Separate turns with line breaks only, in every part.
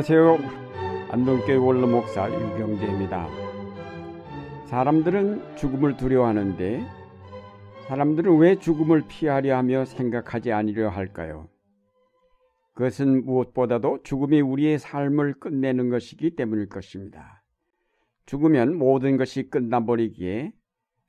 안녕하세요. 안동교회 원로 목사 유경재입니다. 사람들은 죽음을 두려워하는데 사람들은 왜 죽음을 피하려 하며 생각하지 아니려 할까요? 그것은 무엇보다도 죽음이 우리의 삶을 끝내는 것이기 때문일 것입니다. 죽으면 모든 것이 끝나버리기에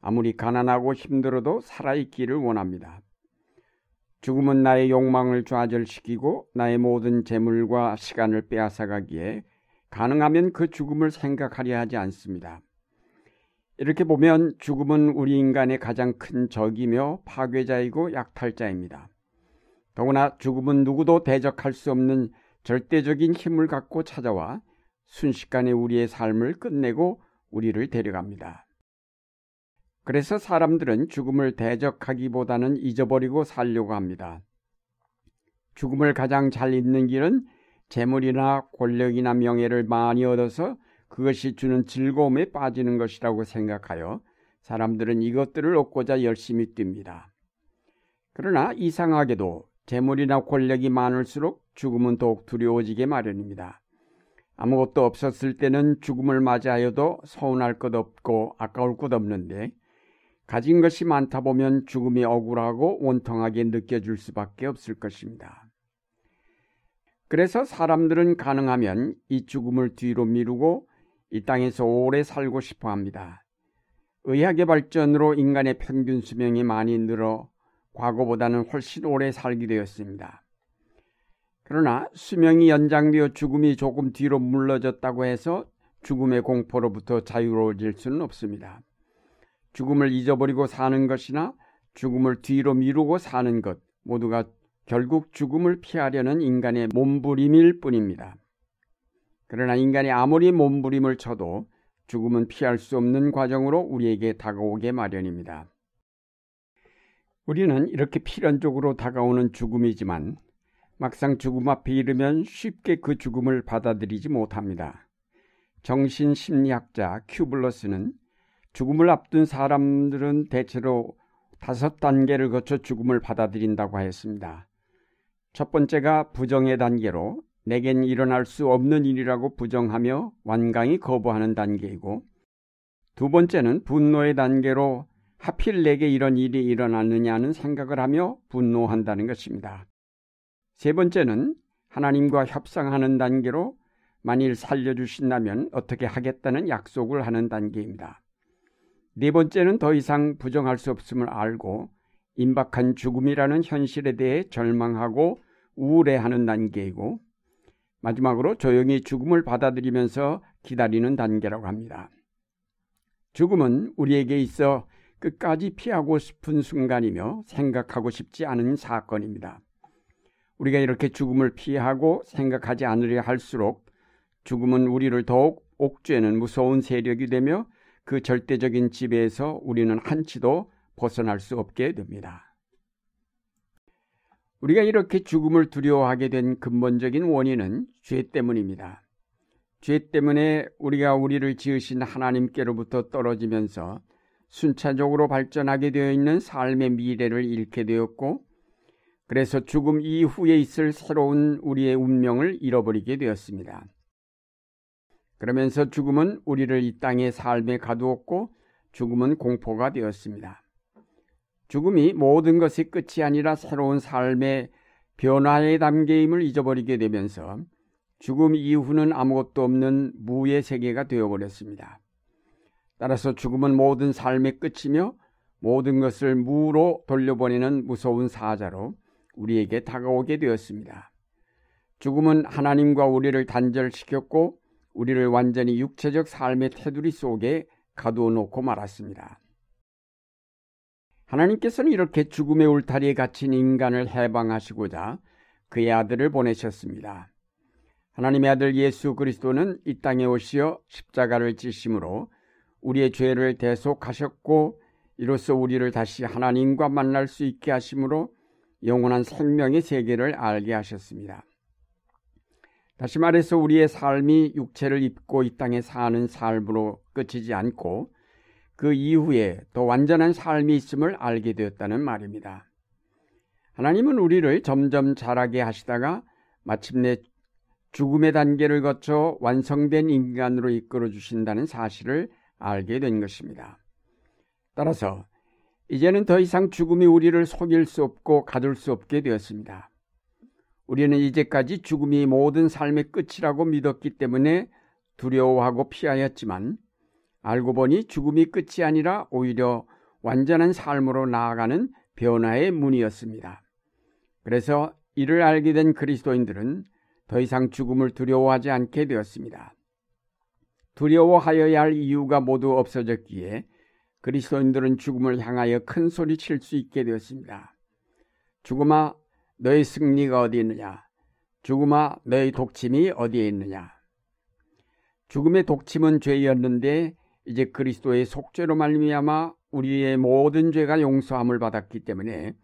아무리 가난하고 힘들어도 살아있기를 원합니다. 죽음은 나의 욕망을 좌절시키고 나의 모든 재물과 시간을 빼앗아가기에 가능하면 그 죽음을 생각하려 하지 않습니다. 이렇게 보면 죽음은 우리 인간의 가장 큰 적이며 파괴자이고 약탈자입니다. 더구나 죽음은 누구도 대적할 수 없는 절대적인 힘을 갖고 찾아와 순식간에 우리의 삶을 끝내고 우리를 데려갑니다. 그래서 사람들은 죽음을 대적하기보다는 잊어버리고 살려고 합니다. 죽음을 가장 잘 잊는 길은 재물이나 권력이나 명예를 많이 얻어서 그것이 주는 즐거움에 빠지는 것이라고 생각하여 사람들은 이것들을 얻고자 열심히 뜁니다. 그러나 이상하게도 재물이나 권력이 많을수록 죽음은 더욱 두려워지게 마련입니다. 아무것도 없었을 때는 죽음을 맞이하여도 서운할 것 없고 아까울 것 없는데 가진 것이 많다 보면 죽음이 억울하고 원통하게 느껴질 수밖에 없을 것입니다. 그래서 사람들은 가능하면 이 죽음을 뒤로 미루고 이 땅에서 오래 살고 싶어 합니다. 의학의 발전으로 인간의 평균 수명이 많이 늘어 과거보다는 훨씬 오래 살게 되었습니다. 그러나 수명이 연장되어 죽음이 조금 뒤로 물러졌다고 해서 죽음의 공포로부터 자유로워질 수는 없습니다. 죽음을 잊어버리고 사는 것이나 죽음을 뒤로 미루고 사는 것 모두가 결국 죽음을 피하려는 인간의 몸부림일 뿐입니다. 그러나 인간이 아무리 몸부림을 쳐도 죽음은 피할 수 없는 과정으로 우리에게 다가오게 마련입니다. 우리는 이렇게 필연적으로 다가오는 죽음이지만 막상 죽음 앞에 이르면 쉽게 그 죽음을 받아들이지 못합니다. 정신심리학자 큐블러스는 죽음을 앞둔 사람들은 대체로 다섯 단계를 거쳐 죽음을 받아들인다고 하였습니다. 첫 번째가 부정의 단계로 내겐 일어날 수 없는 일이라고 부정하며 완강히 거부하는 단계이고 두 번째는 분노의 단계로 하필 내게 이런 일이 일어났느냐는 생각을 하며 분노한다는 것입니다. 세 번째는 하나님과 협상하는 단계로 만일 살려주신다면 어떻게 하겠다는 약속을 하는 단계입니다. 네 번째는 더 이상 부정할 수 없음을 알고 임박한 죽음이라는 현실에 대해 절망하고 우울해하는 단계이고 마지막으로 조용히 죽음을 받아들이면서 기다리는 단계라고 합니다. 죽음은 우리에게 있어 끝까지 피하고 싶은 순간이며 생각하고 싶지 않은 사건입니다. 우리가 이렇게 죽음을 피하고 생각하지 않으려 할수록 죽음은 우리를 더욱 옥죄는 무서운 세력이 되며 그 절대적인 지배에서 우리는 한치도 벗어날 수 없게 됩니다. 우리가 이렇게 죽음을 두려워하게 된 근본적인 원인은 죄 때문입니다. 죄 때문에 우리가 우리를 지으신 하나님께로부터 떨어지면서 순차적으로 발전하게 되어 있는 삶의 미래를 잃게 되었고, 그래서 죽음 이후에 있을 새로운 우리의 운명을 잃어버리게 되었습니다. 그러면서 죽음은 우리를 이 땅의 삶에 가두었고 죽음은 공포가 되었습니다. 죽음이 모든 것이 끝이 아니라 새로운 삶의 변화의 단계임을 잊어버리게 되면서 죽음 이후는 아무것도 없는 무의 세계가 되어버렸습니다. 따라서 죽음은 모든 삶의 끝이며 모든 것을 무로 돌려보내는 무서운 사자로 우리에게 다가오게 되었습니다. 죽음은 하나님과 우리를 단절시켰고 우리를 완전히 육체적 삶의 테두리 속에 가두어 놓고 말았습니다. 하나님께서는 이렇게 죽음의 울타리에 갇힌 인간을 해방하시고자 그의 아들을 보내셨습니다. 하나님의 아들 예수 그리스도는 이 땅에 오시어 십자가를 지심으로 우리의 죄를 대속하셨고 이로써 우리를 다시 하나님과 만날 수 있게 하심으로 영원한 생명의 세계를 알게 하셨습니다. 다시 말해서 우리의 삶이 육체를 입고 이 땅에 사는 삶으로 끝이지 않고 그 이후에 더 완전한 삶이 있음을 알게 되었다는 말입니다. 하나님은 우리를 점점 자라게 하시다가 마침내 죽음의 단계를 거쳐 완성된 인간으로 이끌어 주신다는 사실을 알게 된 것입니다. 따라서 이제는 더 이상 죽음이 우리를 속일 수 없고 가둘 수 없게 되었습니다. 우리는 이제까지 죽음이 모든 삶의 끝이라고 믿었기 때문에 두려워하고 피하였지만 알고 보니 죽음이 끝이 아니라 오히려 완전한 삶으로 나아가는 변화의 문이었습니다. 그래서 이를 알게 된 그리스도인들은 더 이상 죽음을 두려워하지 않게 되었습니다. 두려워하여야 할 이유가 모두 없어졌기에 그리스도인들은 죽음을 향하여 큰 소리 칠 수 있게 되었습니다. 죽음아, 너의 승리가 어디 있느냐? 죽음아, 너의 독침이 어디에 있느냐? 죽음의 독침은 죄였는데 이제 그리스도의 속죄로 말미암아 우리의 모든 죄가 용서함을 받았기 때문에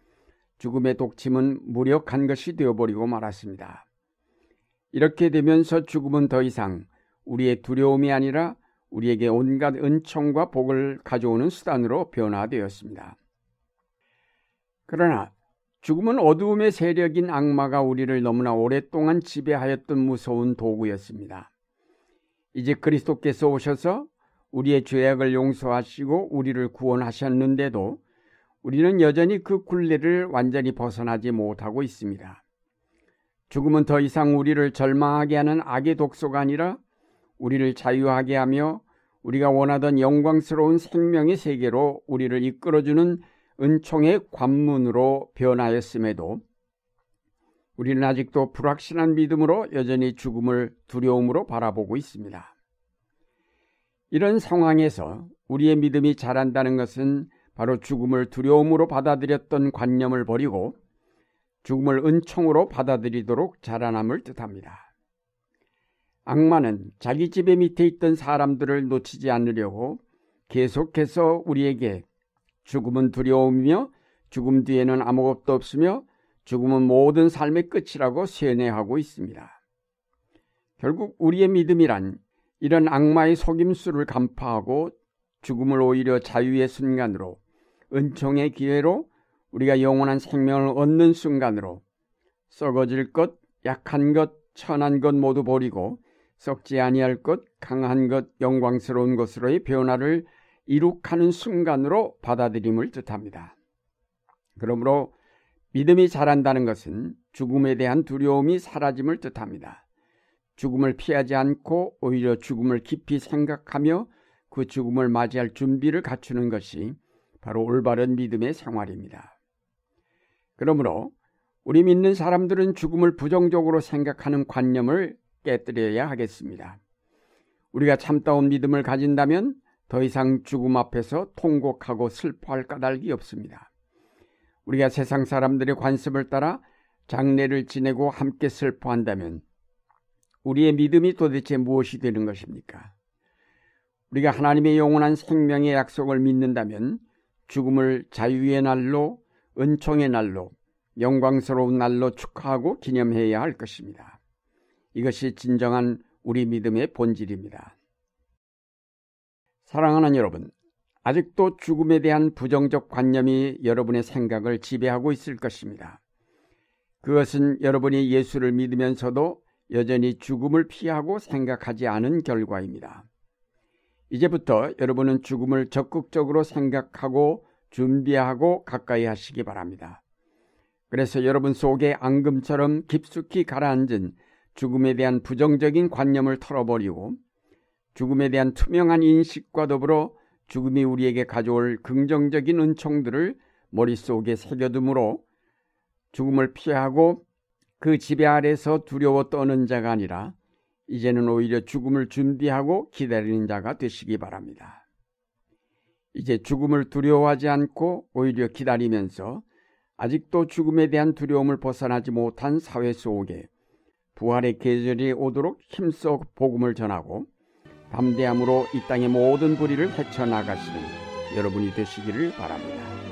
죽음의 독침은 무력한 것이 되어버리고 말았습니다. 이렇게 되면서 죽음은 더 이상 우리의 두려움이 아니라 우리에게 온갖 은총과 복을 가져오는 수단으로 변화되었습니다. 그러나 죽음은 어두움의 세력인 악마가 우리를 너무나 오랫동안 지배하였던 무서운 도구였습니다. 이제 그리스도께서 오셔서 우리의 죄악을 용서하시고 우리를 구원하셨는데도 우리는 여전히 그 굴레를 완전히 벗어나지 못하고 있습니다. 죽음은 더 이상 우리를 절망하게 하는 악의 독소가 아니라 우리를 자유하게 하며 우리가 원하던 영광스러운 생명의 세계로 우리를 이끌어주는 은총의 관문으로 변하였음에도 우리는 아직도 불확실한 믿음으로 여전히 죽음을 두려움으로 바라보고 있습니다. 이런 상황에서 우리의 믿음이 자란다는 것은 바로 죽음을 두려움으로 받아들였던 관념을 버리고 죽음을 은총으로 받아들이도록 자라남을 뜻합니다. 악마는 자기 집에 밑에 있던 사람들을 놓치지 않으려고 계속해서 우리에게 죽음은 두려움이며 죽음 뒤에는 아무것도 없으며 죽음은 모든 삶의 끝이라고 세뇌하고 있습니다. 결국 우리의 믿음이란 이런 악마의 속임수를 간파하고 죽음을 오히려 자유의 순간으로 은총의 기회로 우리가 영원한 생명을 얻는 순간으로 썩어질 것, 약한 것, 천한 것 모두 버리고 썩지 아니할 것, 강한 것, 영광스러운 것으로의 변화를 이룩하는 순간으로 받아들임을 뜻합니다. 그러므로 믿음이 자란다는 것은 죽음에 대한 두려움이 사라짐을 뜻합니다. 죽음을 피하지 않고 오히려 죽음을 깊이 생각하며 그 죽음을 맞이할 준비를 갖추는 것이 바로 올바른 믿음의 생활입니다. 그러므로 우리 믿는 사람들은 죽음을 부정적으로 생각하는 관념을 깨뜨려야 하겠습니다. 우리가 참다운 믿음을 가진다면 더 이상 죽음 앞에서 통곡하고 슬퍼할 까닭이 없습니다. 우리가 세상 사람들의 관습을 따라 장례를 지내고 함께 슬퍼한다면 우리의 믿음이 도대체 무엇이 되는 것입니까? 우리가 하나님의 영원한 생명의 약속을 믿는다면 죽음을 자유의 날로, 은총의 날로, 영광스러운 날로 축하하고 기념해야 할 것입니다. 이것이 진정한 우리 믿음의 본질입니다. 사랑하는 여러분, 아직도 죽음에 대한 부정적 관념이 여러분의 생각을 지배하고 있을 것입니다. 그것은 여러분이 예수를 믿으면서도 여전히 죽음을 피하고 생각하지 않은 결과입니다. 이제부터 여러분은 죽음을 적극적으로 생각하고 준비하고 가까이 하시기 바랍니다. 그래서 여러분 속에 앙금처럼 깊숙이 가라앉은 죽음에 대한 부정적인 관념을 털어버리고 죽음에 대한 투명한 인식과 더불어 죽음이 우리에게 가져올 긍정적인 은총들을 머릿속에 새겨둠으로 죽음을 피하고 그 지배 아래서 두려워 떠는 자가 아니라 이제는 오히려 죽음을 준비하고 기다리는 자가 되시기 바랍니다. 이제 죽음을 두려워하지 않고 오히려 기다리면서 아직도 죽음에 대한 두려움을 벗어나지 못한 사회 속에 부활의 계절이 오도록 힘써 복음을 전하고 담대함으로 이 땅의 모든 불의를 헤쳐나가시는 여러분이 되시기를 바랍니다.